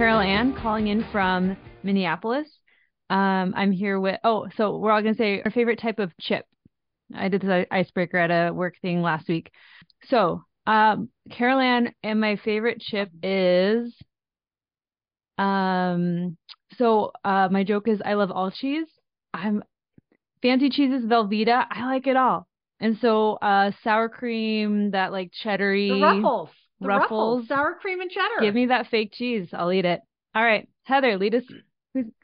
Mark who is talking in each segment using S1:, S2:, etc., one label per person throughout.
S1: Carol Ann calling in from Minneapolis. Um, I'm here with, oh, so we're all going to say our favorite type of chip. I did this icebreaker at a work thing last week. So, um, Carol Ann, and my favorite chip is, um, so uh, my joke is I love all cheese. I'm fancy cheeses, Velveeta. I like it all. And so, uh, sour cream, that like cheddary.
S2: The ruffles. The
S1: Ruffles.
S2: ruffles. Sour cream and cheddar.
S1: Give me that fake cheese. I'll eat it. All right. Heather, lead us.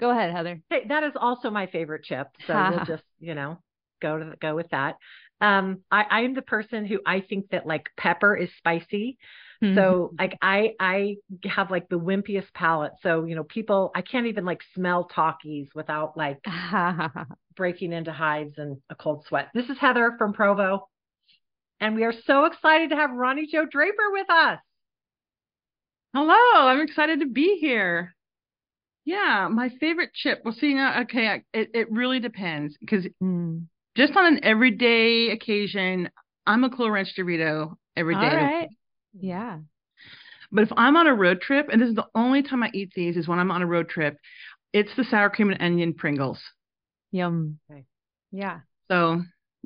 S1: Go ahead, Heather.
S2: Hey, that is also my favorite chip. So we'll just, you know, go to go with that. Um, I, I am the person who I think that like pepper is spicy. So like I I have like the wimpiest palate. So, you know, people I can't even like smell Takis without like breaking into hives and a cold sweat. This is Heather from Provo. And we are so excited to have Roni Jo Draper with us.
S3: Hello, I'm excited to be here. Yeah, my favorite chip. Well, see, now, okay, I- it, it really depends because
S1: Hmm.
S3: just on an everyday occasion, I'm a Cool Ranch Dorito every day.
S1: All
S3: of
S1: right. Yeah.
S3: But if I'm on a road trip, and this is the only time I eat these is when I'm on a road trip, it's the sour cream and onion Pringles.
S1: Yum.
S2: Okay.
S1: Yeah.
S3: So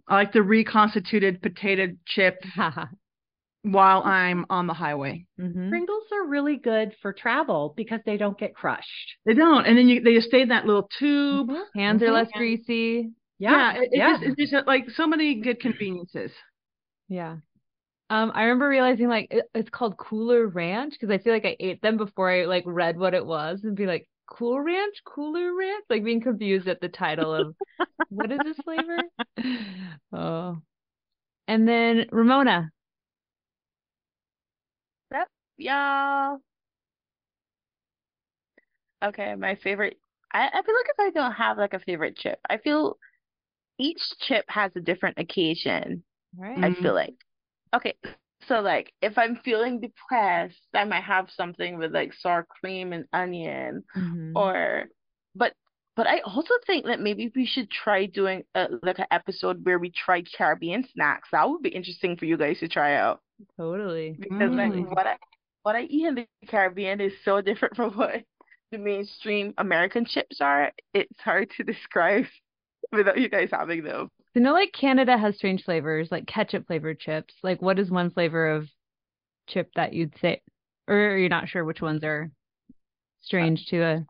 S3: I like the reconstituted potato chip while I'm on the highway.
S1: hmm
S2: Pringles are really good for travel because they don't get crushed.
S3: They don't, and then you they just stay in that little tube.
S1: Hands are
S2: Mhm.
S1: less greasy.
S2: Yeah.
S3: it, it
S2: yeah.
S3: Just, it's just like so many good conveniences.
S1: Yeah. Um, I remember realizing like it, it's called Cooler Ranch because I feel like I ate them before I like read what it was and be like, Cool Ranch, Cooler Ranch, like being confused at the title of what is this flavor? Oh. And then Ramona.
S4: Yep, y'all. Okay, my favorite. I, I feel like if I don't have like a favorite chip, I feel each chip has a different occasion.
S1: All right.
S4: I feel like. Okay, so like if I'm feeling depressed, I might have something with like sour cream and onion,
S1: Mhm.
S4: or but but I also think that maybe we should try doing a, like an episode where we try Caribbean snacks. That would be interesting for you guys to try out.
S1: Totally.
S4: because like
S3: Mm.
S4: what I what I eat in the Caribbean is so different from what the mainstream American chips are. It's hard to describe without you guys having them.
S1: So you know like Canada has strange flavors, like ketchup flavored chips. Like what is one flavor of chip that you'd say or you're not sure which ones are strange to a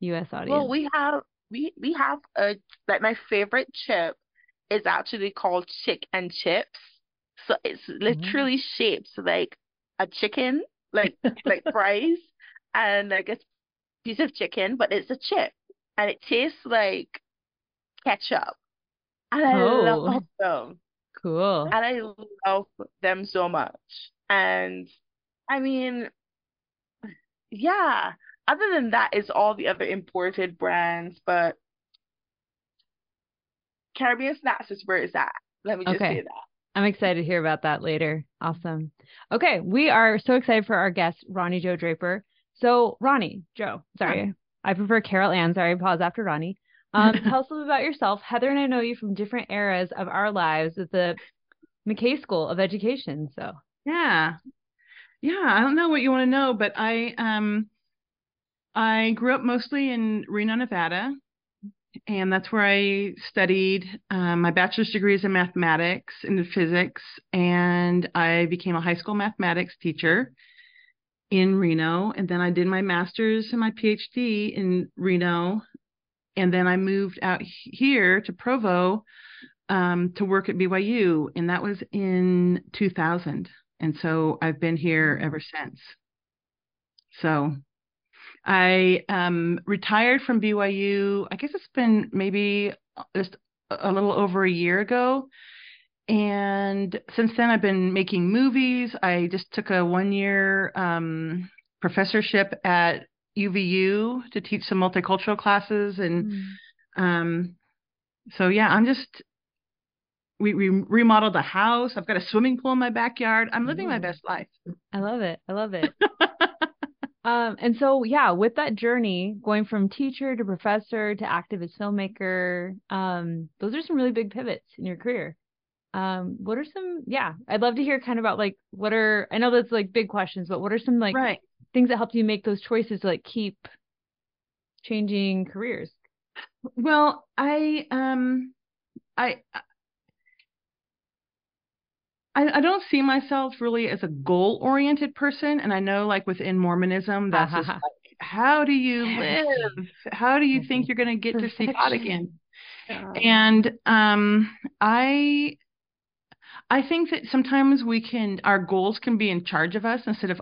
S1: US audience?
S4: Well, we have we we have a like my favorite chip is actually called chick and chips. So it's mm. literally shaped like a chicken, like like fries, and like a piece of chicken, but it's a chip, and it tastes like ketchup. And I
S1: Oh.
S4: love them.
S1: Cool.
S4: And I love them so much. And I mean, yeah. Other than that, it's all the other imported brands, but Caribbean Snacks is where it's at. Let me just
S1: Okay.
S4: say that.
S1: I'm excited to hear about that later. Awesome. Okay, we are so excited for our guest, Roni Jo Draper. So, Roni, Jo, sorry, I prefer Carol Ann. Sorry, pause after Roni. Um, tell us a little about yourself. Heather and I know you from different eras of our lives at the McKay School of Education. So,
S3: Yeah. Yeah, I don't know what you want to know, but I um I grew up mostly in Reno, Nevada, and that's where I studied. Um, my bachelor's degree is in mathematics and physics, and I became a high school mathematics teacher in Reno, and then I did my master's and my PhD in Reno, and then I moved out here to Provo um, to work at BYU, and that was in 2000. And so I've been here ever since. So I um, retired from BYU, I guess it's been maybe just a little over a year ago. And since then, I've been making movies. I just took a one year um, professorship at UVU to teach some multicultural classes. And um, so, yeah, I'm just, we, we remodeled the house. I've got a swimming pool in my backyard. I'm living my best life.
S1: I love it. I love it. Um, and so yeah, with that journey, going from teacher to professor to activist filmmaker, um, those are some really big pivots in your career. Um, what are some, yeah, I'd love to hear kind of about like what are, I know that's like big questions, but what are some like
S3: right.
S1: Things that helped you make those choices to like keep changing careers?
S3: Well, I um I I, I don't see myself really as a goal oriented person. And I know like within Mormonism, that's just like, how do you live? How do you think you're gonna get to see God again? And um I I think that sometimes we can our goals can be in charge of us instead of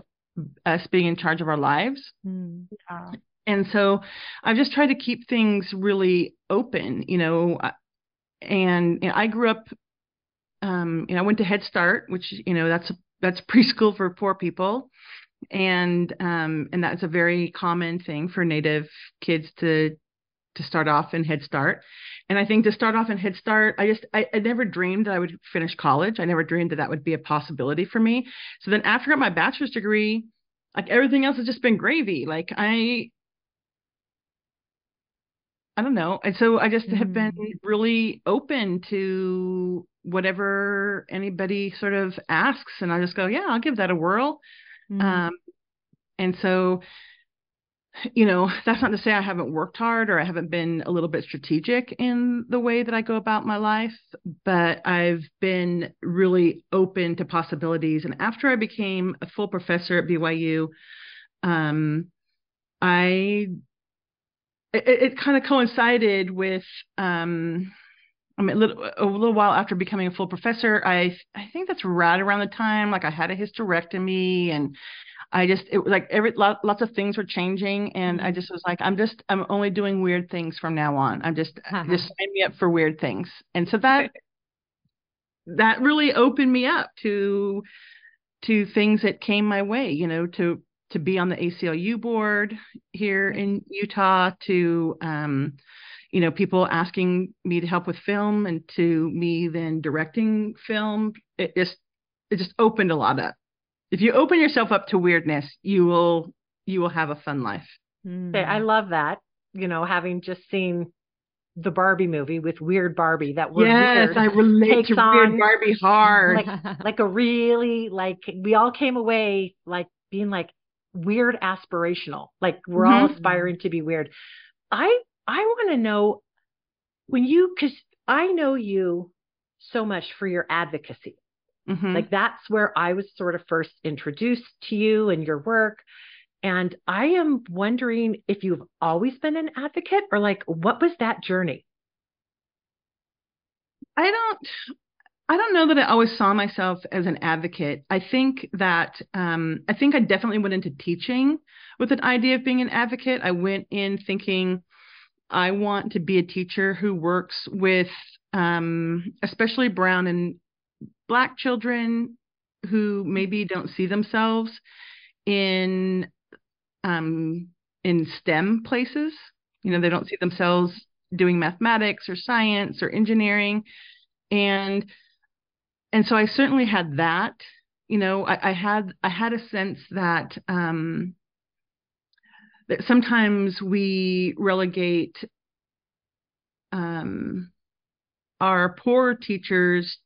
S3: us being in charge of our lives. Mm. Yeah. And so I've just tried to keep things really open, you know. Uh, and you know, I grew up, um, you know, I went to Head Start, which you know that's that's preschool for poor people, and um, and that's a very common thing for Native kids to to start off in Head Start. And I think to start off in Head Start, I just I, I, never dreamed that I would finish college. I never dreamed that that would be a possibility for me. So then after I got my bachelor's degree, like everything else has just been gravy. Like I I don't know. And so I just mm-hmm. have been mm. really open to whatever anybody sort of asks and I just go, yeah, I'll give that a whirl. Mm-hmm. Um and so you know, that's not to say I haven't worked hard or I haven't been a little bit strategic in the way that I go about my life, but I've been really open to possibilities. And after I became a full professor at BYU, um, I it, it kind of coincided with um, I mean, a little, a little while after becoming a full professor, I I think that's right around the time like I had a hysterectomy and I just it was like every lot, lots of things were changing, and I mm-hmm. just was like, I'm just I'm only doing weird things from now on. I'm just uh-huh. just sign me up for weird things, and so that that really opened me up to to things that came my way. You know, to to be on the ACLU board here in Utah, to um, you know, people asking me to help with film, and to me then directing film. It just it just opened a lot up if you open yourself up to weirdness, you will you will have a fun life.
S2: Okay, I mm. love that. You know, having just seen the Barbie movie with Weird Barbie that were
S3: yes,
S2: weird,
S3: I relate to Weird Barbie hard.
S2: Like, like a really like we all came away like being like weird aspirational. Like we're mm-hmm. all aspiring to be weird. I I want to know when you because I know you so much for your advocacy. Mm-hmm. Like that's where I was sort of first introduced to you and your work. And I am wondering if you've always been an advocate or like what was that journey?
S3: I don't I don't know that I always saw myself as an advocate. I think that um, I think I definitely went into teaching with an idea of being an advocate. I went in thinking I want to be a teacher who works with um, especially brown and black children who maybe don't see themselves in um, in STEM places. You know, they don't see themselves doing mathematics or science or engineering, and and so I certainly had that. You know, I, I had I had a sense that um, that sometimes we relegate um, our poor teachers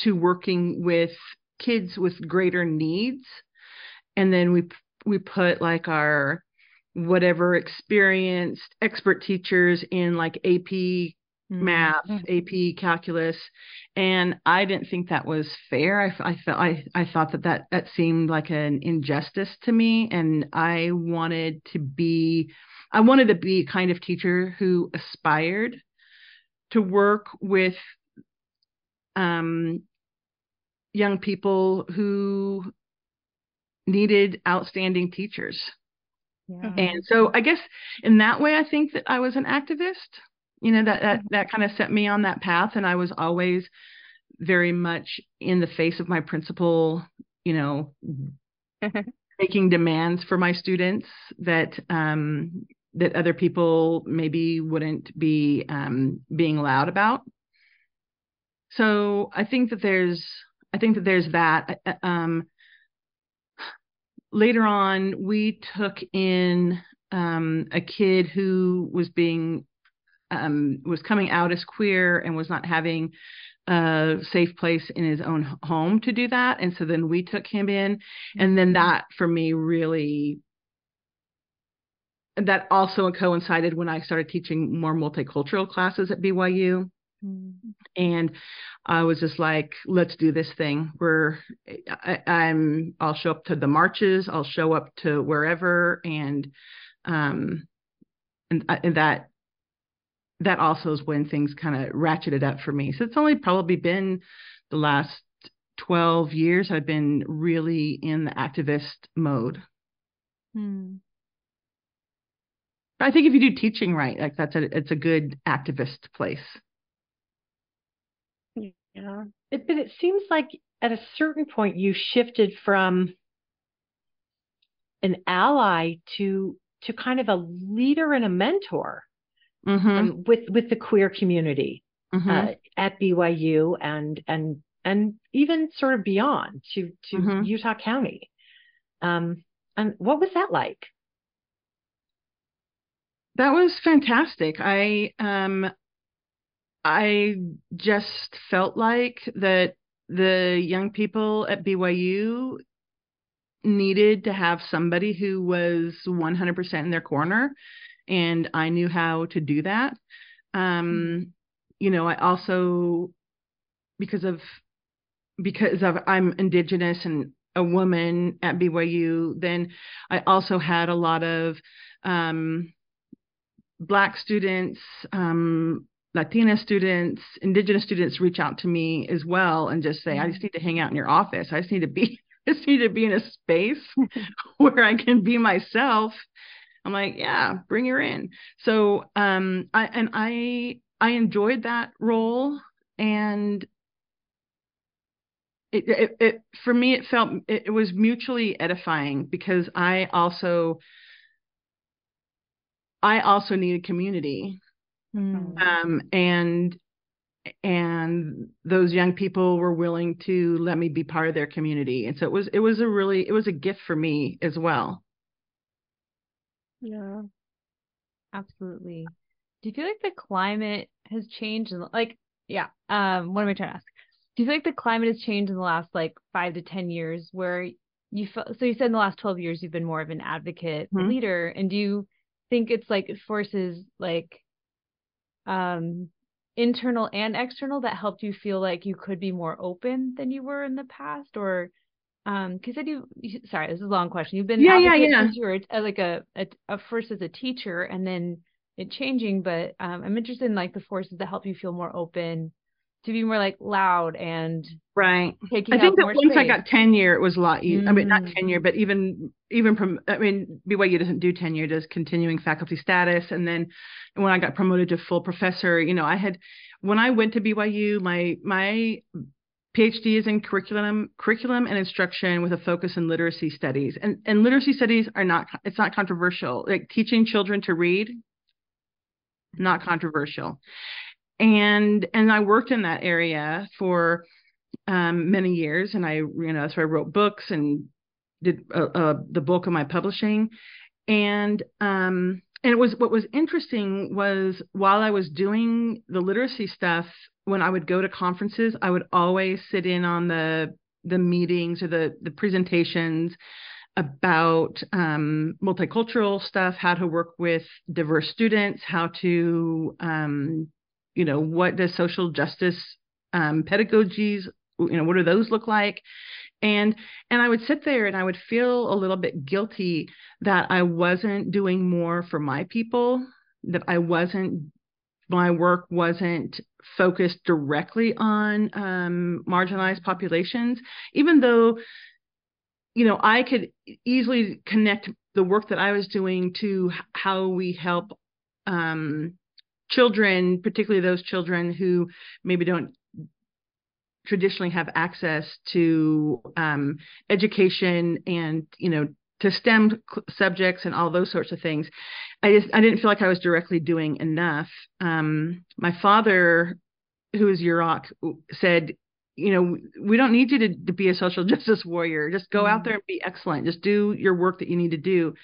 S3: to working with kids with greater needs and then we we put like our whatever experienced expert teachers in like AP mm-hmm. math, AP calculus, and I didn't think that was fair. I, I felt I I thought that that that seemed like an injustice to me, and I wanted to be I wanted to be a kind of teacher who aspired to work with um, young people who needed outstanding teachers. Yeah. And so I guess in that way I think that I was an activist. You know, that that that kind of set me on that path and I was always very much in the face of my principal, you know, making demands for my students that um that other people maybe wouldn't be um being loud about. So I think that there's I think that there's that. Um, later on, we took in um, a kid who was being um, was coming out as queer and was not having a safe place in his own home to do that. And so then we took him in. And then that for me really that also coincided when I started teaching more multicultural classes at BYU. And I was just like, let's do this thing. We're, I, am I'll show up to the marches. I'll show up to wherever, and, um, and, uh, and that, that also is when things kind of ratcheted up for me. So it's only probably been the last 12 years I've been really in the activist mode. Hmm. I think if you do teaching right, like that's a it's a good activist place.
S2: Yeah. It, but it seems like at a certain point you shifted from an ally to to kind of a leader and a mentor mm-hmm. um, with with the queer community mm-hmm. uh, at BYU and and and even sort of beyond to to mm-hmm. Utah County. Um, and what was that like?
S3: That was fantastic. I um I just felt like that the young people at BYU needed to have somebody who was 100% in their corner and I knew how to do that. Um, you know, I also because of because of I'm indigenous and a woman at BYU, then I also had a lot of um, black students, um, Latina students, Indigenous students reach out to me as well and just say, I just mm-hmm. need to hang out in your office. I just need to be, I just need to be in a space where I can be myself. I'm like, yeah, bring her in. So, um, I and I I enjoyed that role, and it it, it for me it felt it, it was mutually edifying because I also I also needed community Mm. Um, and and those young people were willing to let me be part of their community. And so it was it was a really it was a gift for me as well.
S1: Yeah. Absolutely. Do you feel like the climate has changed like yeah um what am i trying to ask? Do you feel like the climate has changed in the last like five to ten years where you felt so you said in the last 12 years you've been more of an advocate mm-hmm. leader. And do you think it's like forces like um, internal and external that helped you feel like you could be more open than you were in the past? Or um because I do sorry this is a long question. You've been
S3: yeah yeah yeah.
S1: you were uh, like a, a, a, first as a teacher and then it changing but um, i'm interested in like the forces that help you feel more open to be more like loud and
S3: right. I think that once space. I got tenure, it was a lot easier. Mm. I mean, not mm. tenure, but even even from I mean, BYU doesn't do tenure, does continuing faculty status, and then when I got promoted to full professor, you know, I had when I went to BYU, my my PhD is in curriculum curriculum and instruction with a focus in literacy studies, and and literacy studies are not it's not controversial. Like teaching children to read, not controversial and and I worked in that area for um, many years, and I you know so I wrote books and did uh, uh, the bulk of my publishing, and um, and it was what was interesting was while I was doing the literacy stuff, when I would go to conferences, I would always sit in on the the meetings or the the presentations about um, multicultural stuff, how to work with diverse students, how to um, you know, what does social justice um, pedagogies, you know, what do those look like? And and I would sit there and I would feel a little bit guilty that I wasn't doing more for my people, that I wasn't my work wasn't focused directly on um, marginalized populations, even though you know I could easily connect the work that I was doing to how we help um, children, particularly those children who maybe don't traditionally have access to um, education and you know to STEM subjects and all those sorts of things. I just I didn't feel like I was directly doing enough. Um, my father, who is Yurok, said, you know, we don't need you to, to be a social justice warrior. Just go mm-hmm. out there and be excellent. Just do your work that you need to do.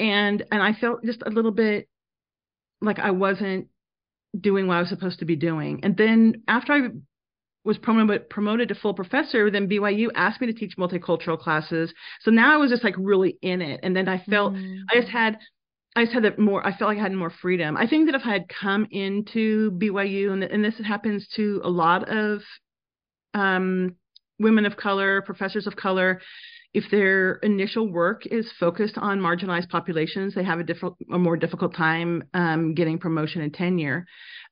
S3: And and I felt just a little bit like I wasn't doing what I was supposed to be doing. And then after I was promoted promoted to full professor, then BYU asked me to teach multicultural classes. So now I was just like really in it. And then I felt mm. I just had I just had that more I felt like I had more freedom. I think that if I had come into BYU and, and this happens to a lot of um, women of color, professors of color, if their initial work is focused on marginalized populations, they have a, diff- a more difficult time um, getting promotion and tenure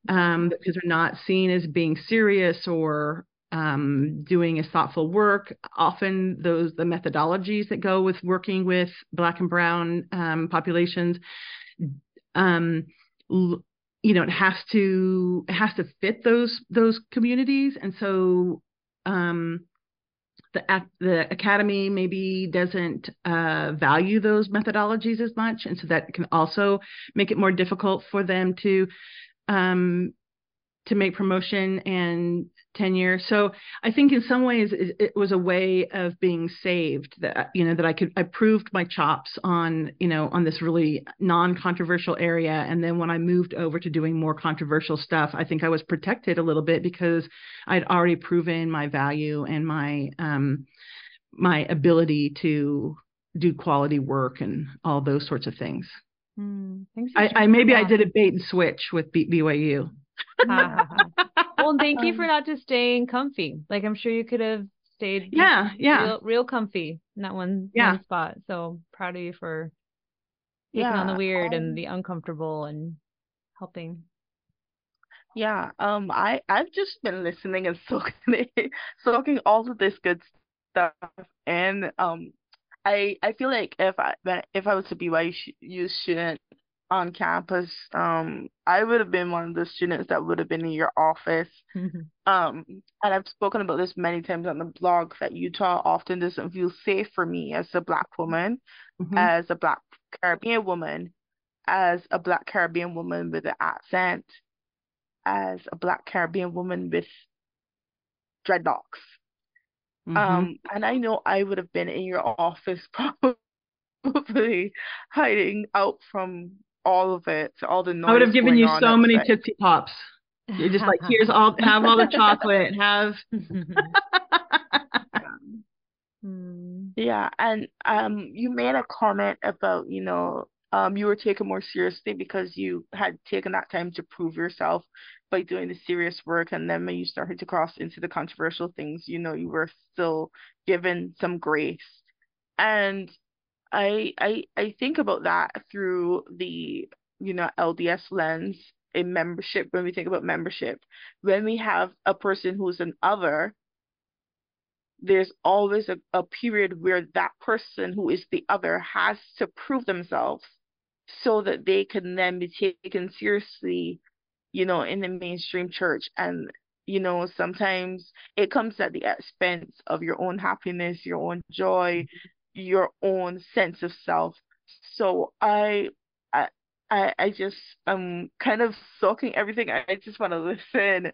S3: um, because they're not seen as being serious or um, doing as thoughtful work. Often, those the methodologies that go with working with Black and Brown um, populations, um, you know, it has to it has to fit those those communities, and so um, the the academy maybe doesn't uh, value those methodologies as much, and so that can also make it more difficult for them to um, to make promotion and tenure. So I think in some ways it, it, was a way of being saved that you know that I could I proved my chops on you know on this really non-controversial area and then when I moved over to doing more controversial stuff I think I was protected a little bit because I'd already proven my value and my um my ability to do quality work and all those sorts of things. Mm, I, I maybe I did a bait and switch with B- BYU.
S1: well, thank you for not just staying comfy. Like I'm sure you could have stayed.
S3: Yeah, yeah,
S1: real, real comfy in that one, yeah. one spot. So proud of you for taking yeah, on the weird um, and the uncomfortable and helping.
S4: Yeah, um, I I've just been listening and soaking it, soaking all of this good stuff, and um, I I feel like if I if I was to be BYU student, on campus, um, I would have been one of the students that would have been in your office. Mm-hmm. Um, and I've spoken about this many times on the blog that Utah often doesn't feel safe for me as a black woman, mm-hmm. as a black Caribbean woman, as a black Caribbean woman with an accent, as a black Caribbean woman with dreadlocks. Mm-hmm. Um, and I know I would have been in your office probably hiding out from all of it, all the noise.
S3: I would have given you so many Tootsie Pops. You're just like, here's all, have all the chocolate, have.
S4: yeah, and um, you made a comment about, you know, um, you were taken more seriously because you had taken that time to prove yourself by doing the serious work, and then when you started to cross into the controversial things, you know, you were still given some grace. And I I I think about that through the you know LDS lens in membership when we think about membership. When we have a person who's an other, there's always a, a period where that person who is the other has to prove themselves so that they can then be taken seriously, you know, in the mainstream church. And, you know, sometimes it comes at the expense of your own happiness, your own joy, your own sense of self. So I I I, just I'm kind of soaking everything. I just want to listen.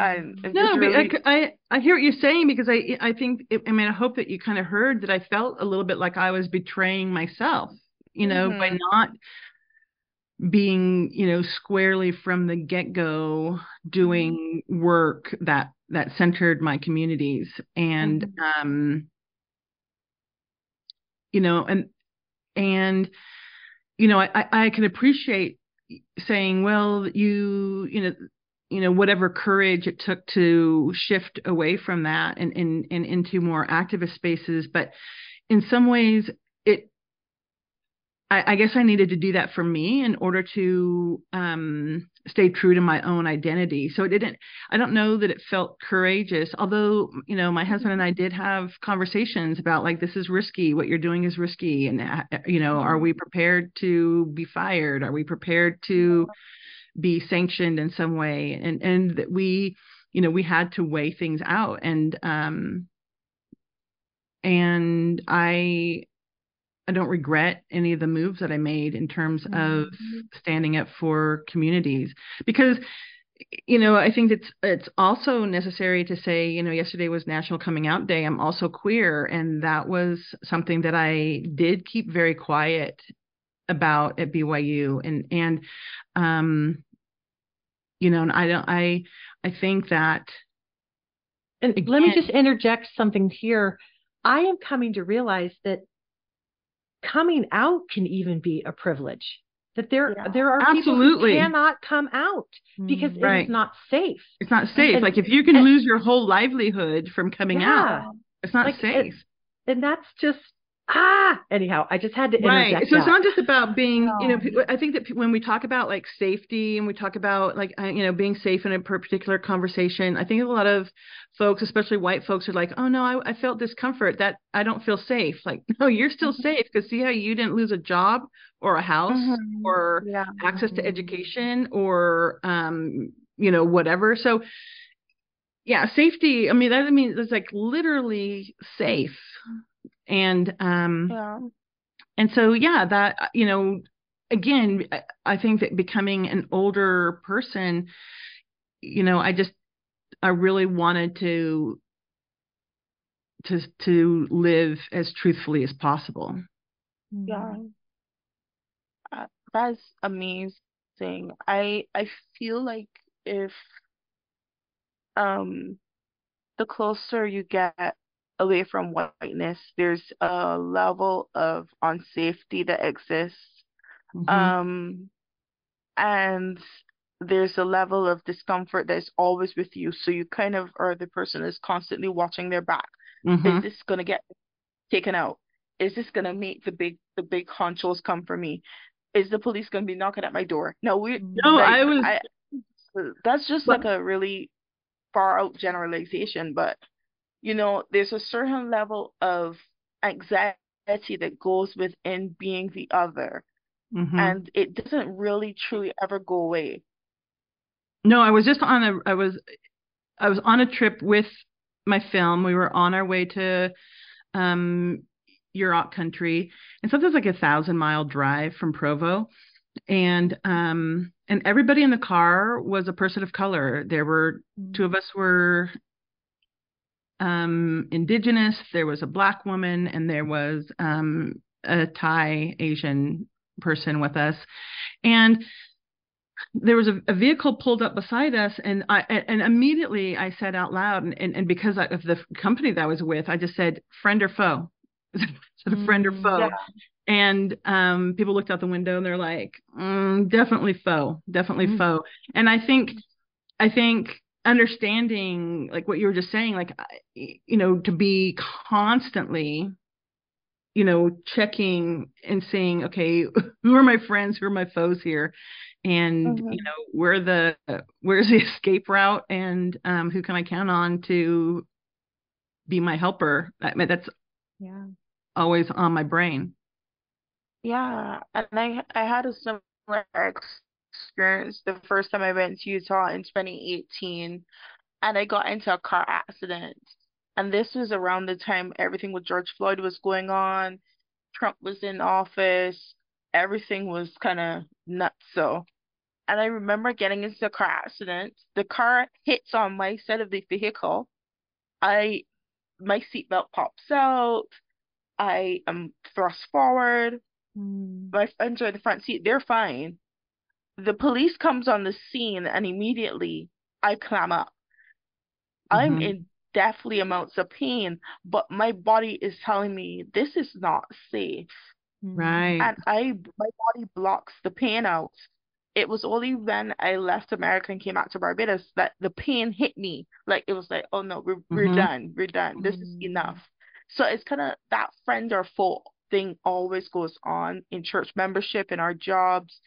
S4: And, and
S3: no, really... I, I I hear what you're saying because I I think it, I mean I hope that you kind of heard that I felt a little bit like I was betraying myself, you know, mm-hmm. by not being you know squarely from the get go doing work that that centered my communities and mm-hmm. um you know, and and you know, I I can appreciate saying, well, you you know, you know, whatever courage it took to shift away from that and and, and into more activist spaces, but in some ways it I, I, guess I needed to do that for me in order to um, stay true to my own identity. So it didn't. I don't know that it felt courageous. Although you know, my husband and I did have conversations about like this is risky. What you're doing is risky, and uh, you know, are we prepared to be fired? Are we prepared to be sanctioned in some way? And and that we, you know, we had to weigh things out. And um, and I I don't regret any of the moves that I made in terms mm-hmm. of standing up for communities because you know I think it's it's also necessary to say you know yesterday was National Coming Out Day I'm also queer and that was something that I did keep very quiet about at BYU and and um you know and I don't I I think that
S2: And Again, let me just interject something here. I am coming to realize that coming out can even be a privilege. That there yeah. there are Absolutely. people who cannot come out hmm, because right. it's not safe.
S3: It's not safe. And, like if you can and, lose your whole livelihood from coming yeah. out, it's not like, safe.
S2: and that's just ah anyhow i just had to interject
S3: right so that. it's not just about being you know i think that when we talk about like safety and we talk about like you know being safe in a particular conversation i think a lot of folks especially white folks are like oh no i, I felt discomfort that i don't feel safe like no you're still mm-hmm. safe because see how you didn't lose a job or a house mm-hmm. or yeah. access to mm-hmm. education or um you know whatever so yeah safety i mean that I mean it's like literally safe and um yeah. and so yeah that you know again i think that becoming an older person you know i just i really wanted to to to live as truthfully as possible.
S4: Yeah. Uh, that's amazing. I i feel like if um the closer you get away from whiteness, there's a level of unsafety that exists. Mm-hmm. Um, and there's a level of discomfort that's always with you. So you kind of are the person that's constantly watching their back. Mm-hmm. Is this gonna get taken out? Is this gonna make the big the big honchos come for me? Is the police gonna be knocking at my door? No, we
S3: no, like, I was I,
S4: that's just but, like a really far out generalization, but you know, there's a certain level of anxiety that goes within being the other. Mm-hmm. And it doesn't really truly ever go away.
S3: No, I was just on a I was I was on a trip with my film. We were on our way to um Yurok country and something's like a thousand mile drive from Provo. And um and everybody in the car was a person of color. There were two of us were um, indigenous, there was a black woman, and there was um, a Thai Asian person with us. And there was a, a, vehicle pulled up beside us, and I and immediately I said out loud, and, and, and because of the company that I was with, I just said friend or foe, said a friend or mm, foe. Yeah. And um, people looked out the window and they're like, mm, definitely foe, definitely mm-hmm. foe. And I think, I think understanding like what you were just saying like you know to be constantly you know checking and saying okay who are my friends? Who are my foes here? And mm-hmm. you know where the where's the escape route? And um who can i count on to be my helper? I mean, that's yeah. always on my brain.
S4: Yeah and i i had a similar experience the first time I went to Utah in 2018, and I got into a car accident. And this was around the time everything with George Floyd was going on, Trump was in office, everything was kind of nuts. So, and I remember getting into a car accident. The car hits on my side of the vehicle. I my seatbelt pops out. I am thrust forward. Mm. My friends are in the front seat. They're fine the police comes on the scene and immediately I clam up. Mm-hmm. I'm in deathly amounts of pain, but my body is telling me this is not safe.
S3: Right.
S4: And I my body blocks the pain out. It was only when I left America and came back to Barbados that the pain hit me. Like it was like, oh no, we're mm-hmm. we're done. We're done. This is enough. So it's kind of that friend or foe thing always goes on in church membership, in our jobs,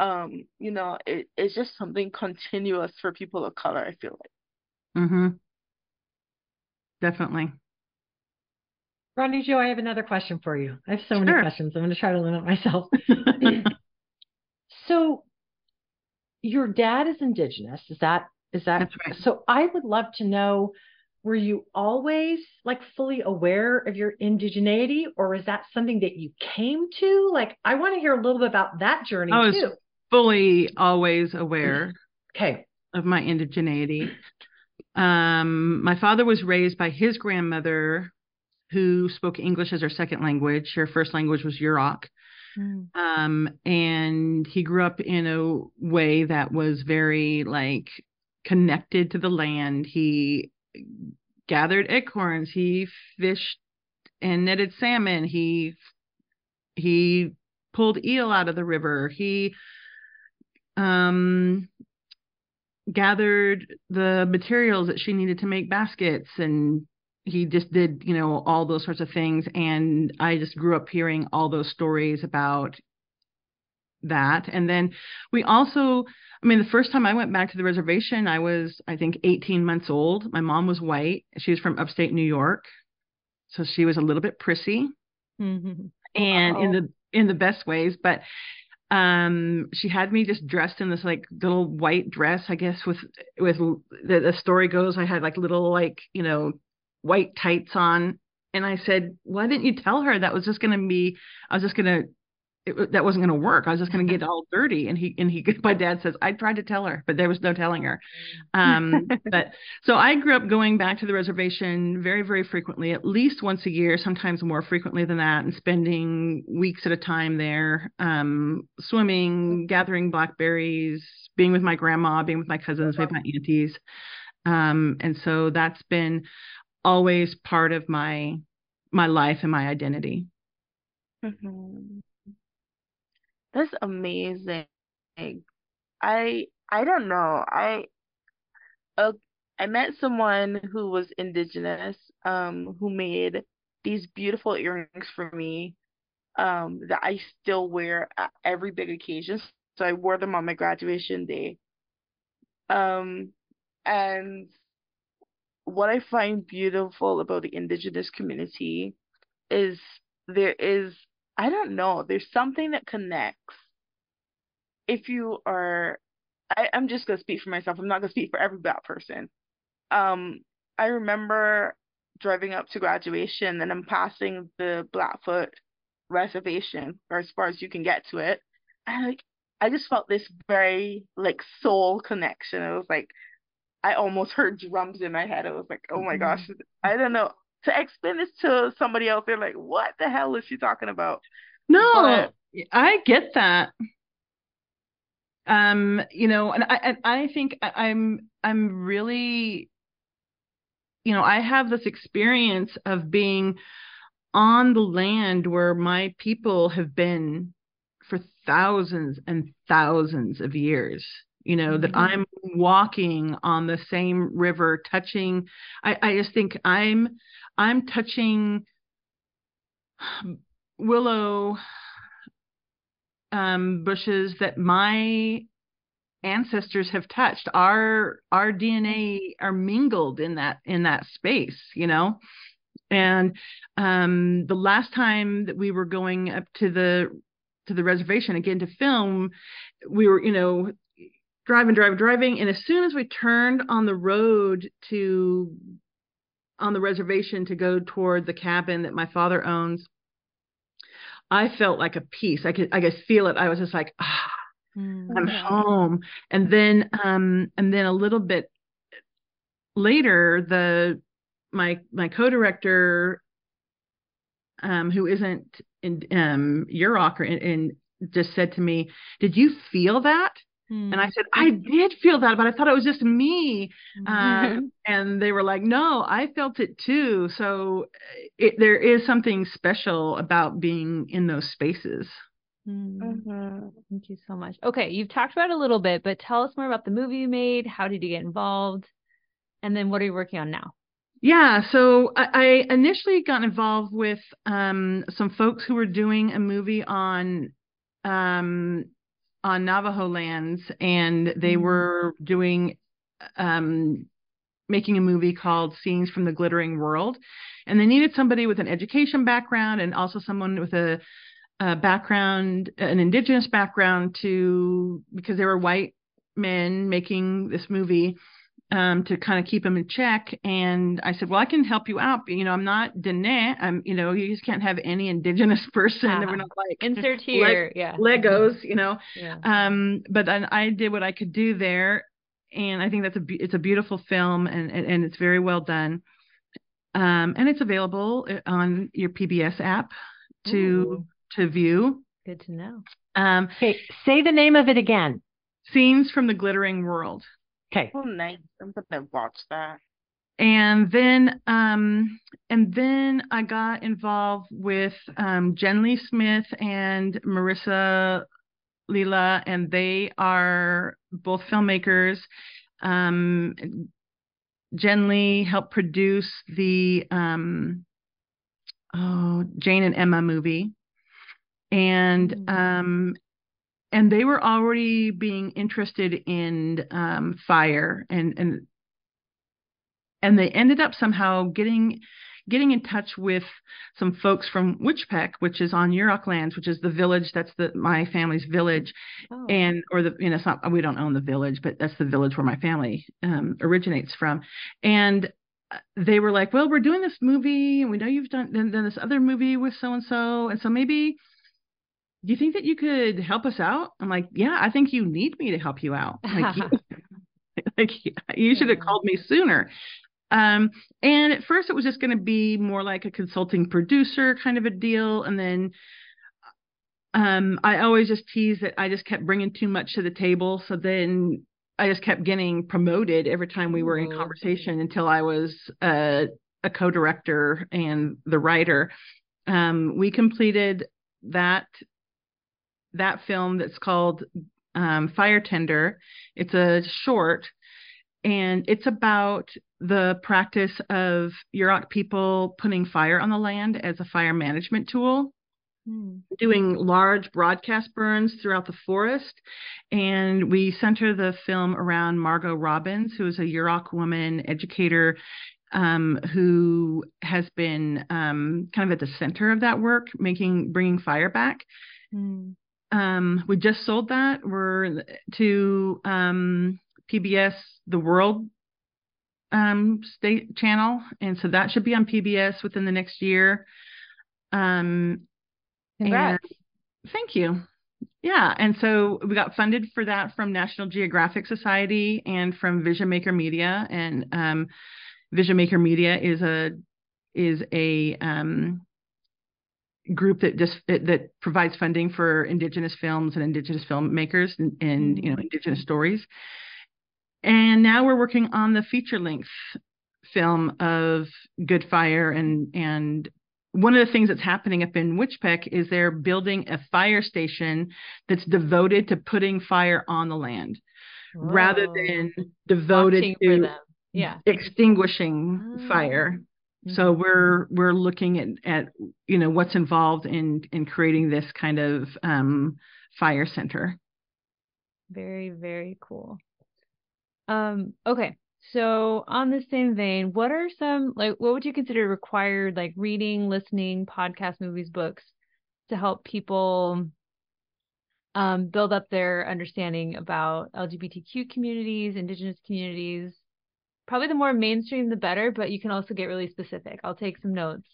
S4: um, you know, it, it's just something continuous for people of color, I feel like.
S3: Mm-hmm. Definitely.
S2: Roni Jo, I have another question for you. I have so sure. many questions. I'm going to try to limit myself. so your dad is indigenous. Is that is that
S3: right.
S2: so I would love to know were you always like fully aware of your indigeneity or is that something that you came to? Like I want to hear a little bit about that journey
S3: I
S2: was
S3: too fully always aware
S2: okay.
S3: of my indigeneity. Um, my father was raised by his grandmother, who spoke English as her second language. Her first language was Yurok. Mm. Um, and he grew up in a way that was very like connected to the land. He gathered acorns. He fished and netted salmon. He he pulled eel out of the river. He um gathered the materials that she needed to make baskets and he just did you know all those sorts of things. And i just grew up hearing all those stories about that. And then we also i mean the first time i went back to the reservation i was i think 18 months old. My mom was white. She was from upstate new york. So she was a little bit prissy. Mm-hmm. and Uh-oh. in the in the best ways. But um she had me just dressed in this like little white dress i guess with with the, the story goes i had like little like you know white tights on. And i said why didn't you tell her? That was just going to be i was just going to it, that wasn't going to work. I was just going to get all dirty. And he and he, my dad says, I tried to tell her, but there was no telling her. Um, but so I grew up going back to the reservation very, very frequently, at least once a year, sometimes more frequently than that, and spending weeks at a time there, um, swimming, gathering blackberries, being with my grandma, being with my cousins, with my aunties. Um, and so that's been always part of my my life and my identity.
S4: Mm-hmm. That's amazing. I I don't know. I uh, I met someone who was indigenous, um, who made these beautiful earrings for me, um, that I still wear at every big occasion. So I wore them on my graduation day. Um, and what I find beautiful about the indigenous community is there is I don't know. There's something that connects. If you are, I, I'm just gonna speak for myself. I'm not gonna speak for every black person. Um, I remember driving up to graduation and I'm passing the Blackfoot reservation, or as far as you can get to it, and like I just felt this very like soul connection. It was like I almost heard drums in my head. It was like, oh my gosh, mm-hmm. I don't know to explain this to somebody else, they're like, "What the hell is she talking about?"
S3: No, but... I get that. Um, you know, and I and I think I'm I'm really, you know, I have this experience of being on the land where my people have been for thousands and thousands of years you know mm-hmm. that i'm walking on the same river touching i i just think i'm i'm touching willow um, bushes that my ancestors have touched our our dna are mingled in that in that space you know and um the last time that we were going up to the to the reservation again to film we were you know driving, driving, driving. And as soon as we turned on the road to on the reservation to go toward the cabin that my father owns, I felt like a peace. I could I could feel it. I was just like, ah, mm-hmm. I'm home. And then um and then a little bit later, the my my co-director um who isn't in um Yurok or in, in just said to me, Did you feel that? And I hmm. said, I did feel that, but I thought it was just me. Uh, and they were like, no, I felt it too. So it, there is something special about being in those spaces.
S1: Mm-hmm. Thank you so much. Okay, you've talked about it a little bit, but tell us more about the movie you made. How did you get involved? And then what are you working on now?
S3: Yeah, so I, I initially got involved with um, some folks who were doing a movie on um, on Navajo lands, and they mm-hmm. were doing um, making a movie called Scenes from the Glittering World, and they needed somebody with an education background and also someone with a, a background, an indigenous background, to because they were white men making this movie um, to kind of keep them in check. And I said, well, I can help you out. But, you know, I'm not Dene. I'm, you know, you just can't have any indigenous person. Uh-huh. We're not like
S1: insert here,
S3: le-
S1: yeah,
S3: Legos, you know. Yeah. Um, but I, I did what I could do there, and I think that's a it's a beautiful film, and and, and it's very well done. Um, and it's available uh, on your PBS app to Ooh. to view.
S1: Good to know.
S2: Um, okay, say the name of it again.
S3: Scenes from the Glittering World.
S2: Okay.
S4: Oh, nice. I'm gonna watch that.
S3: and then um and then I got involved with um Jen Lee Smith and Marissa Lila, and they are both filmmakers. Um, Jen Lee helped produce the um, oh Jane and Emma movie, and mm-hmm. um, and they were already being interested in um, fire and and and they ended up somehow getting getting in touch with some folks from Weitchpec, which is on Yurok lands, which is the village that's the my family's village, oh. and or the you know it's not we don't own the village, but that's the village where my family um, originates from, and uh, they were like, well, we're doing this movie, and we know you've done done this other movie with so and so, and so maybe. Do you think that you could help us out? I'm like, yeah, I think you need me to help you out. Like, you, like you should have called me sooner. Um, and at first it was just going to be more like a consulting producer kind of a deal. And then um, I always just teased that I just kept bringing too much to the table. So then I just kept getting promoted every time we were in conversation until I was a, a co-director and the writer. Um, we completed that that film that's called um, Fire Tender. It's a short, and it's about the practice of Yurok people putting fire on the land as a fire management tool, mm. doing large broadcast burns throughout the forest. And we center the film around Margo Robbins, who is a Yurok woman educator um, who has been um, kind of at the center of that work, making bringing fire back. Mm. Um, we just sold that. We're to um, PBS The World um, state channel, and so that should be on PBS within the next year. Um,
S1: Congrats.
S3: thank you. Yeah, and so we got funded for that from National Geographic Society and from Vision Maker Media, and um, Vision Maker Media is a is a um, group that just that provides funding for indigenous films and indigenous filmmakers and, and you know mm-hmm. indigenous stories and now we're working on the feature length film of Good Fire and and one of the things that's happening up in Weitchpec is they're building a fire station that's devoted to putting fire on the land Whoa. rather than devoted to
S1: yeah.
S3: extinguishing oh. fire. Mm-hmm. So we're we're looking at, at you know what's involved in in creating this kind of um, fire center.
S1: Very very cool. Um, okay. So on the same vein, what are some like what would you consider required like reading, listening, podcast, movies, books to help people um, build up their understanding about LGBTQ communities, indigenous communities? Probably the more mainstream the better, but you can also get really specific. I'll take some notes.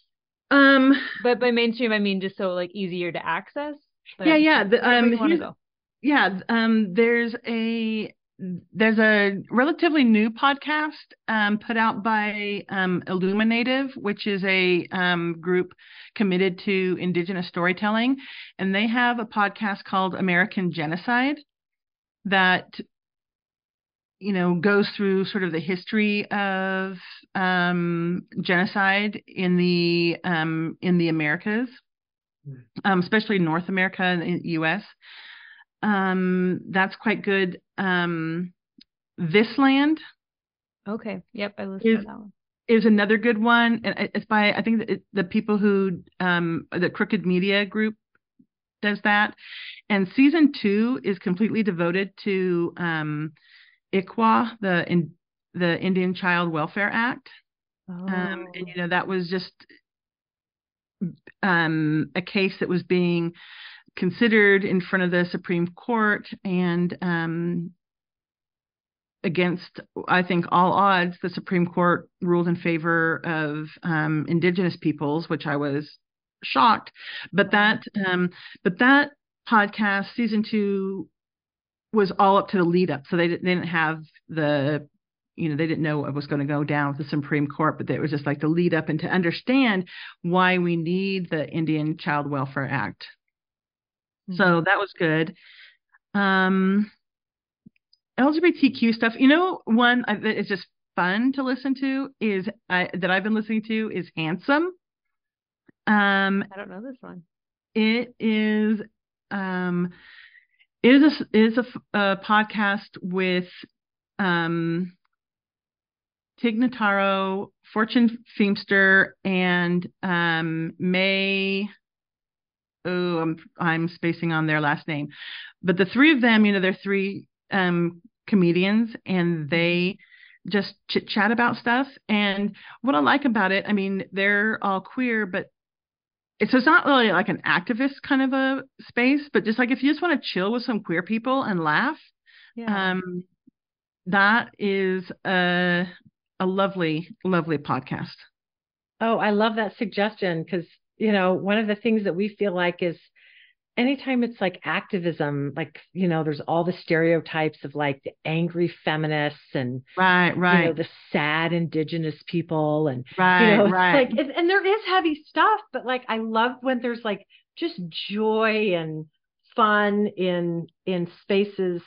S3: Um
S1: but by mainstream I mean just so like easier to access.
S3: yeah, yeah. The, um, yeah, um, there's a there's a relatively new podcast um, put out by um, Illuminative, which is a um, group committed to Indigenous storytelling, and they have a podcast called American Genocide that you know goes through sort of the history of um, genocide in the um, in the Americas, hmm. um, especially North America and the U.S. Um, that's quite good. Um, this land.
S1: Okay. Yep, I listened is, to that one.
S3: Is another good one, and it's by I think the, the people who um the Crooked Media Group does that, and season two is completely devoted to um ICWA, the in, the Indian Child Welfare Act. Oh. Um, and you know that was just um, a case that was being considered in front of the Supreme Court and um, against, I think, all odds, the Supreme Court ruled in favor of um, Indigenous peoples, which I was shocked. But that, um, but that podcast, season two, was all up to the lead up. So they, they didn't have the you know they didn't know what was going to go down with the Supreme Court, but it was just like the lead up and to understand why we need the Indian Child Welfare Act so mm-hmm. that was good. Um, LGBTQ stuff, you know, one that is just fun to listen to is uh, that I've been listening to is Handsome. Um,
S1: I don't know this one.
S3: It is um, is a, is a, a podcast with um, Tig Notaro, Fortune Feimster, and um, Mae. Oh, I'm I'm spacing on their last name, but the three of them, you know, they're three um, comedians, and they just chit chat about stuff. And what I like about it, I mean, they're all queer, but it's, it's not really like an activist kind of a space, but just like if you just want to chill with some queer people and laugh, yeah. um, that is a a lovely, lovely podcast.
S2: Oh, I love that suggestion because you know one of the things that we feel like is anytime it's like activism, like, you know, there's all the stereotypes of like the angry feminists and
S3: right, right.
S2: You know, the sad indigenous people and
S3: right,
S2: you know,
S3: right.
S2: like and, and there is heavy stuff, but like I love when there's like just joy and fun in in spaces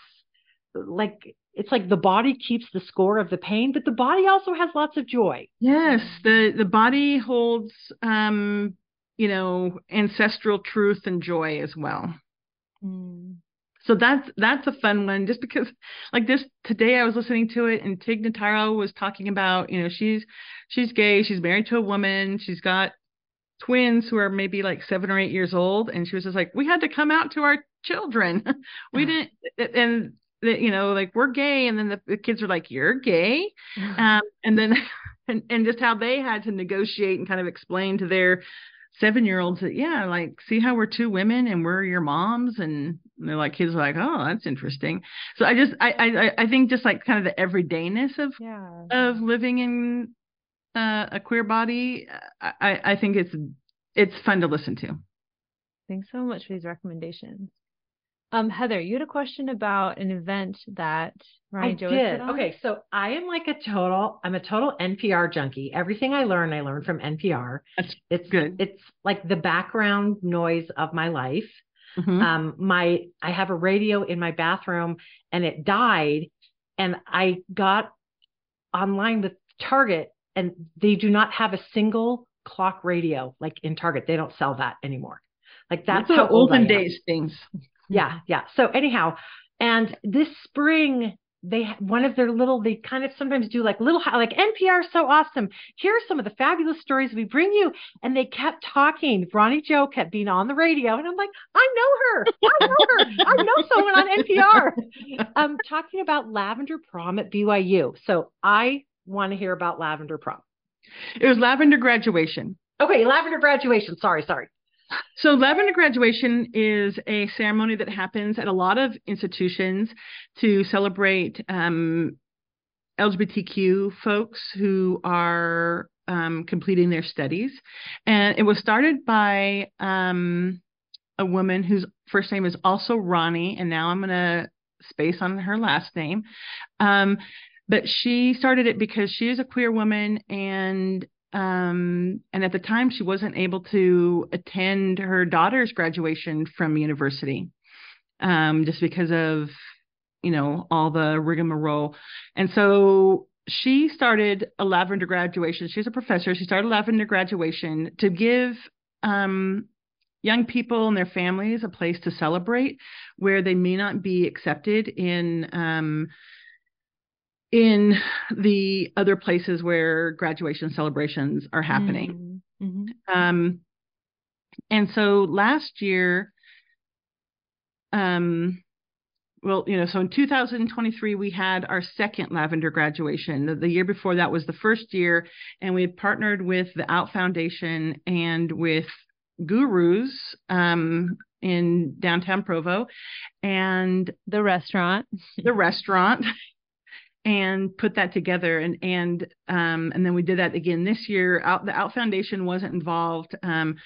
S2: like it's like the body keeps the score of the pain, but the body also has lots of joy.
S3: Yes, the the body holds um you know, ancestral truth and joy as well. Mm. So that's that's a fun one just because like this today I was listening to it and Tig Notaro was talking about, you know, she's she's gay, she's married to a woman, she's got twins who are maybe like seven or eight years old and she was just like, We had to come out to our children. we didn't and you know, like we're gay and then the, the kids are like, You're gay. um, and then and, and just how they had to negotiate and kind of explain to their seven year olds that yeah like see how we're two women and we're your moms? And they're like kids like oh that's interesting. So i just i i i think just like kind of the everydayness of yeah. of living in uh, a queer body i i think it's it's fun to listen to.
S1: Thanks so much for these recommendations um, Heather, you had a question about an event that
S2: Roni
S1: Jo
S2: did. Okay, so I am like a total. I'm a total NPR junkie. Everything I learn, I learn from NPR.
S3: That's
S2: it's
S3: good.
S2: It's like the background noise of my life. Mm-hmm. Um, my I have a radio in my bathroom, and it died, and I got online with Target, and they do not have a single clock radio like in Target. They don't sell that anymore. Like that's, that's how
S3: olden days things.
S2: Yeah, yeah. So anyhow, and this spring they one of their little they kind of sometimes do like little like NPR so awesome. Here are some of the fabulous stories we bring you. And they kept talking. Roni Jo kept being on the radio, and I'm like, I know her. I know her. I know someone on NPR. Um, talking about Lavender Prom at BYU. So I want to hear about Lavender Prom.
S3: It was Lavender graduation.
S2: Okay, Lavender graduation. Sorry, sorry.
S3: So, Lavender graduation is a ceremony that happens at a lot of institutions to celebrate um, LGBTQ folks who are um, completing their studies. And it was started by um, a woman whose first name is also Ronni, and now I'm going to space on her last name. Um, but she started it because she is a queer woman and um, and at the time she wasn't able to attend her daughter's graduation from university um, just because of you know all the rigmarole. And so she started a lavender graduation. She's a professor. She started a lavender graduation to give um, young people and their families a place to celebrate where they may not be accepted in um, in the other places where graduation celebrations are happening. Mm-hmm. mm-hmm. Um, and so last year, um, well, you know, so in 2023, we had our second Lavender graduation. The, the, year before that was the first year, and we had partnered with the Out Foundation and with Gurus um, in downtown Provo and
S1: the restaurant.
S3: The restaurant and put that together. And and um, and then we did that again this year. Out the out foundation wasn't involved. Um,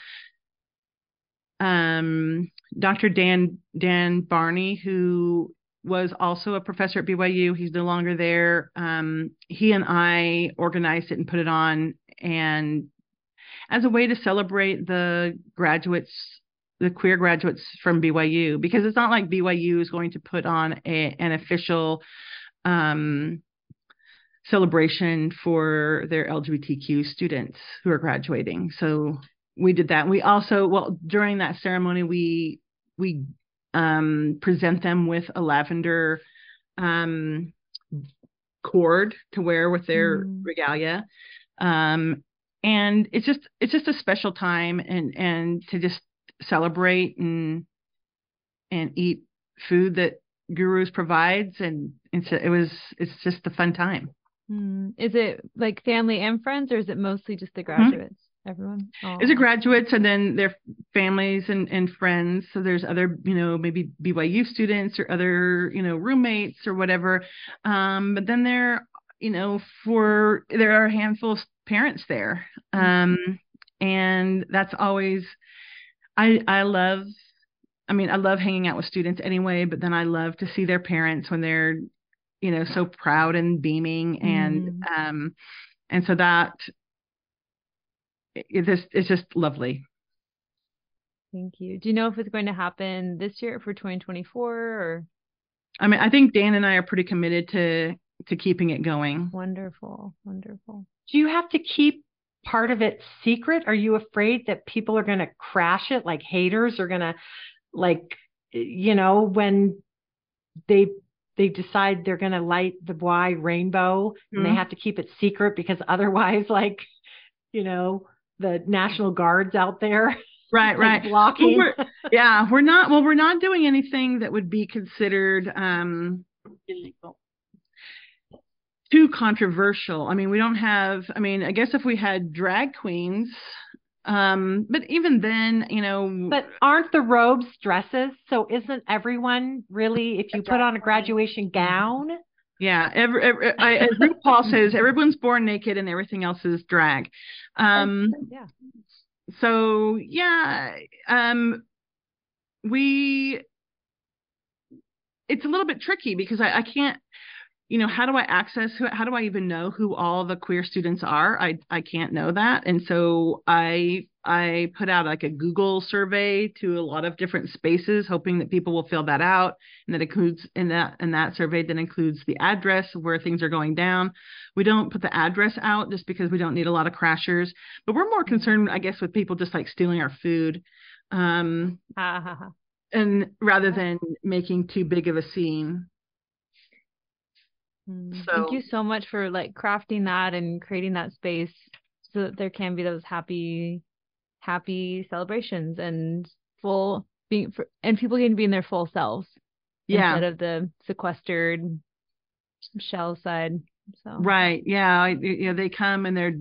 S3: um, dr dan dan barney who was also a professor at byu he's no longer there. Um, he and i organized it and put it on. And as a way to celebrate the graduates the queer graduates from byu because it's not like byu is going to put on a, an official um, celebration for their LGBTQ students who are graduating. So we did that. We also, well, during that ceremony, we we um, present them with a lavender um, cord to wear with their mm. regalia. Um, and it's just it's just a special time and and to just celebrate and and eat food that Gurus provides and it's it was it's just a fun time.
S1: Mm. Is it like family and friends or is it mostly just the mm-hmm. graduates? Mm-hmm everyone?
S3: Oh. Is it graduates and then their families and, and friends? So there's other, you know, maybe BYU students or other, you know, roommates or whatever. Um, but then there, you know, for there are a handful of parents there. Mm-hmm. Um, and that's always I I love I mean, I love hanging out with students anyway, but then I love to see their parents when they're, you know, so proud and beaming and mm. um and so that it, just it's just lovely.
S1: Thank you. Do you know if it's going to happen this year for 2024 or?
S3: I mean, I think Dan and I are pretty committed to to keeping it going.
S1: Wonderful, wonderful.
S2: Do you have to keep part of it secret? Are you afraid that people are going to crash it, like haters are going to, like, you know, when they they decide they're going to light the Y rainbow mm-hmm. and they mm-hmm. have to keep it secret because otherwise, like, you know, the National Guards out there.
S3: Right, right.
S2: Blocking.
S3: Well, we're, yeah, we're not. Well, we're not doing anything that would be considered um, illegal. Too controversial. I mean, we don't have. I mean, I guess if we had drag queens, um, but even then, you know.
S2: But aren't the robes dresses? So isn't everyone really? If you put on a graduation gown.
S3: Yeah, every, every I, as RuPaul says, everyone's born naked and everything else is drag. Um, yeah. So yeah, um, we. It's a little bit tricky because I, I can't you know how do i access who, how do i even know who all the queer students are? I i can't know that. And so i i put out like a google survey to a lot of different spaces hoping that people will fill that out and that includes in that in that survey that includes the address where things are going down. We don't put the address out just because we don't need a lot of crashers but we're more concerned i guess with people just like stealing our food um and rather than making too big of a scene
S1: so, Thank you so much for like crafting that and creating that space so that there can be those happy, happy celebrations and full being for, and people can be in their full selves
S3: yeah.
S1: instead of the sequestered shell side. So
S3: right, yeah, you know they come and they're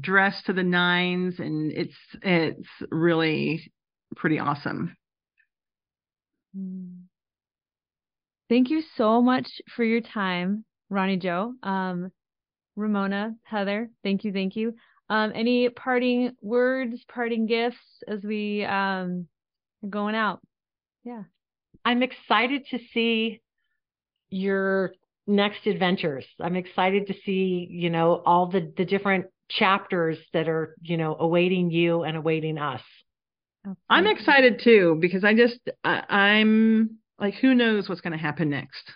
S3: dressed to the nines, and it's it's really pretty awesome.
S1: Mm. Thank you so much for your time, Roni Jo. Um, Ramona, Heather, thank you, thank you. Um, any parting words, parting gifts as we um are going out? Yeah.
S2: I'm excited to see your next adventures. I'm excited to see, you know, all the the different chapters that are, you know, awaiting you and awaiting us.
S3: I'm excited too because I just I, I'm like who knows what's going to happen next.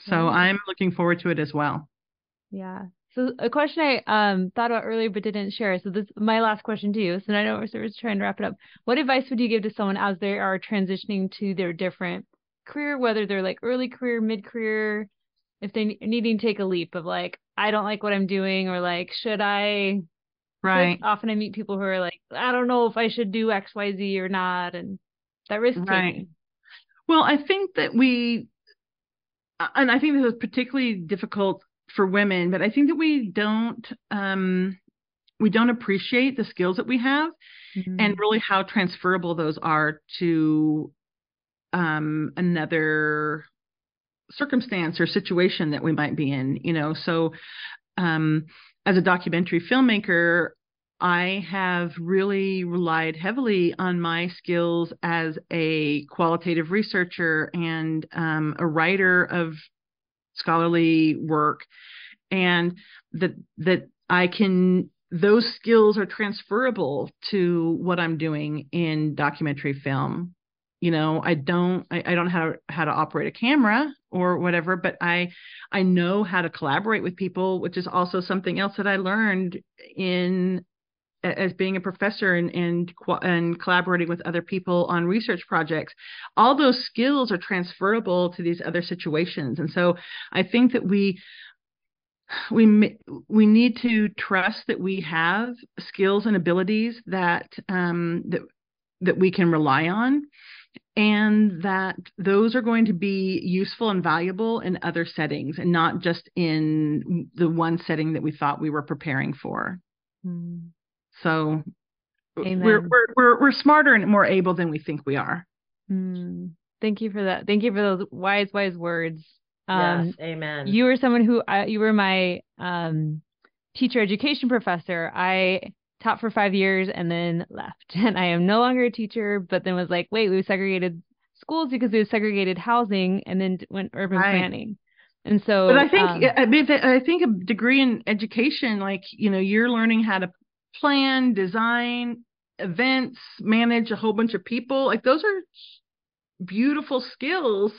S3: So mm-hmm. i'm looking forward to it as well.
S1: Yeah. So a question i um thought about earlier but didn't share so this my last question to you so i know we're sort of trying to wrap it up. What advice would you give to someone as they are transitioning to their different career whether they're like early career mid career if they needing to take a leap of like i don't like what i'm doing or like should i
S3: right.
S1: often i meet people who are like i don't know if i should do xyz or not and that risk
S3: right well, I think that we, uh, and I think this is particularly difficult for women, but I think that we don't, um, we don't appreciate the skills that we have mm-hmm. and really how transferable those are to um, another circumstance or situation that we might be in, you know. So, um, as a documentary filmmaker, I have really relied heavily on my skills as a qualitative researcher and um, a writer of scholarly work, and that that I can those skills are transferable to what I'm doing in documentary film. you know i don't i, I don't know how how to operate a camera or whatever but i i know how to collaborate with people which is also something else that i learned in as being a professor and and and collaborating with other people on research projects all those skills are transferable to these other situations and so i think that we we we need to trust that we have skills and abilities that um, that that we can rely on and that those are going to be useful and valuable in other settings and not just in the one setting that we thought we were preparing for. Mm. So we're, we're we're we're smarter and more able than we think we are.
S1: Mm. Thank you for that. Thank you for those wise wise words.
S2: Um, yes, amen.
S1: You were someone who uh, you were my um, teacher education professor. I taught for five years and then left. And I am no longer a teacher, but then was like, wait, we segregated schools because we have segregated housing and then went urban right. planning. And so,
S3: but I think um, I, mean, I think a degree in education, like you know, you're learning how to plan, design events, manage a whole bunch of people. Like those are beautiful skills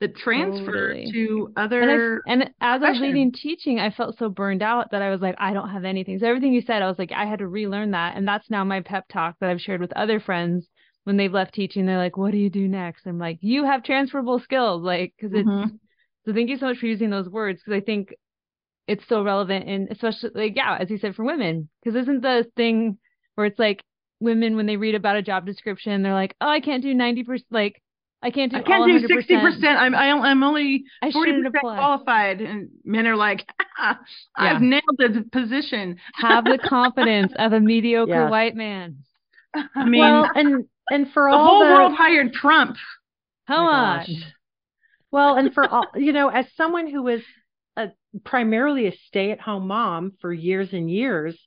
S3: that transfer totally. to other
S1: and, I, and as I was leaving teaching, I felt so burned out that I was like, I don't have anything. So everything you said, I was like, I had to relearn that. And that's now my pep talk that I've shared with other friends when they've left teaching. They're like, what do you do next? I'm like, you have transferable skills. Like, cause it's, mm-hmm. so thank you so much for using those words. Cause I think it's so relevant and especially like, yeah, as you said, for women, cause isn't the thing where it's like women, when they read about a job description, they're like, oh, I can't do 90%, like I can't do. I can't do
S3: sixty percent. I'm I, am i am only forty percent qualified, and men are like, ah, I've yeah. nailed the position.
S1: Have the confidence of a mediocre yes. white man.
S2: I mean, well, and and for
S3: the
S2: all
S3: whole
S2: the...
S3: world hired Trump.
S1: Come oh on.
S2: Well, and for all you know, as someone who was a, primarily a stay-at-home mom for years and years,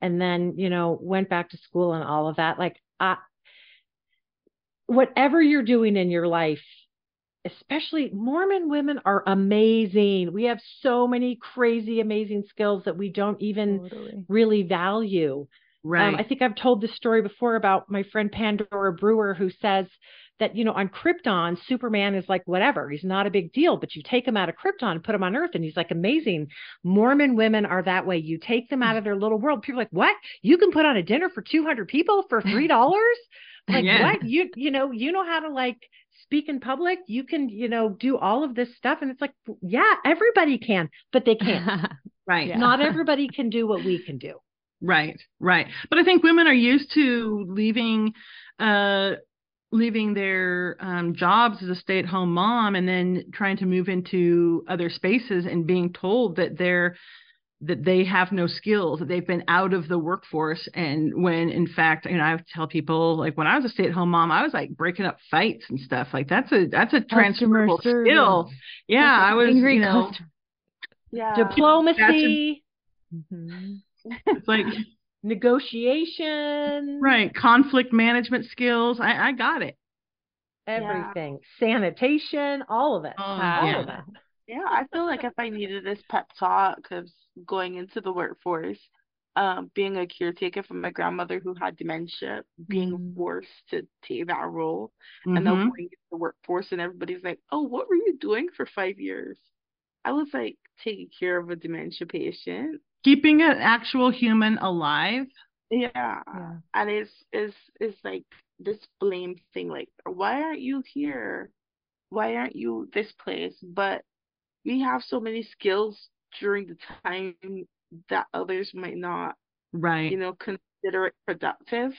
S2: and then you know went back to school and all of that, like I whatever you're doing in your life, especially Mormon women are amazing. We have so many crazy, amazing skills that we don't even totally. really value.
S3: Right. Um,
S2: I think I've told this story before about my friend Pandora Brewer, who says that, you know, on Krypton, Superman is like whatever. He's not a big deal, but you take him out of Krypton and put him on Earth, and he's like amazing. Mormon women are that way. You take them out of their little world. People are like, what? You can put on a dinner for 200 people for $3? Like yeah. what? You you know, you know how to like speak in public. You can, you know, do all of this stuff. And it's like, yeah, everybody can, but they can't.
S3: right. Yeah.
S2: Not everybody can do what we can do.
S3: Right, right. But I think women are used to leaving uh leaving their um, jobs as a stay-at-home mom and then trying to move into other spaces and being told that they're that they have no skills, that they've been out of the workforce. And when in fact, you know, I tell people like when I was a stay at home mom, I was like breaking up fights and stuff. Like that's a that's a transferable skill. Yeah, I was you know
S2: yeah. diplomacy. Mm-hmm.
S3: It's like
S2: negotiation.
S3: Right. Conflict management skills. I, I got it.
S2: Everything. Yeah. Sanitation, all of it. Oh, all yeah. of it.
S4: Yeah, I feel like if I needed this pep talk of going into the workforce, um, being a caretaker for my grandmother who had dementia, being mm-hmm. forced to take that role, mm-hmm. and then going into the workforce, and everybody's like, "Oh, what were you doing for five years?" I was like taking care of a dementia patient,
S3: keeping an actual human alive.
S4: Yeah, yeah. and it's it's it's like this blame thing, like, why aren't you here? Why aren't you this place? But we have so many skills during the time that others might not
S3: right
S4: you know consider it productive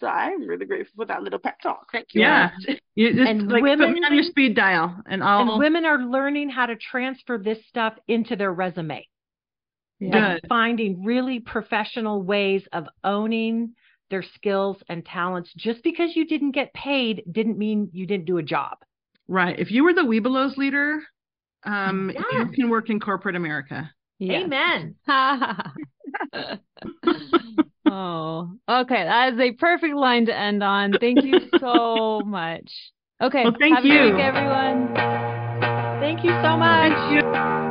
S4: so i'm really grateful for that little pep talk thank you
S3: yeah you just and like women put on your speed dial and all
S2: and women are learning how to transfer this stuff into their resume yeah. finding really professional ways of owning their skills and talents just because you didn't get paid didn't mean you didn't do a job
S3: right if you were the webelos leader um, yes. you can work in corporate America.
S2: Yes. Amen.
S1: oh, okay. That is a perfect line to end on. Thank you so much. Okay.
S3: Well, thank
S1: have
S3: you.
S1: a week, everyone.
S2: Thank you so much.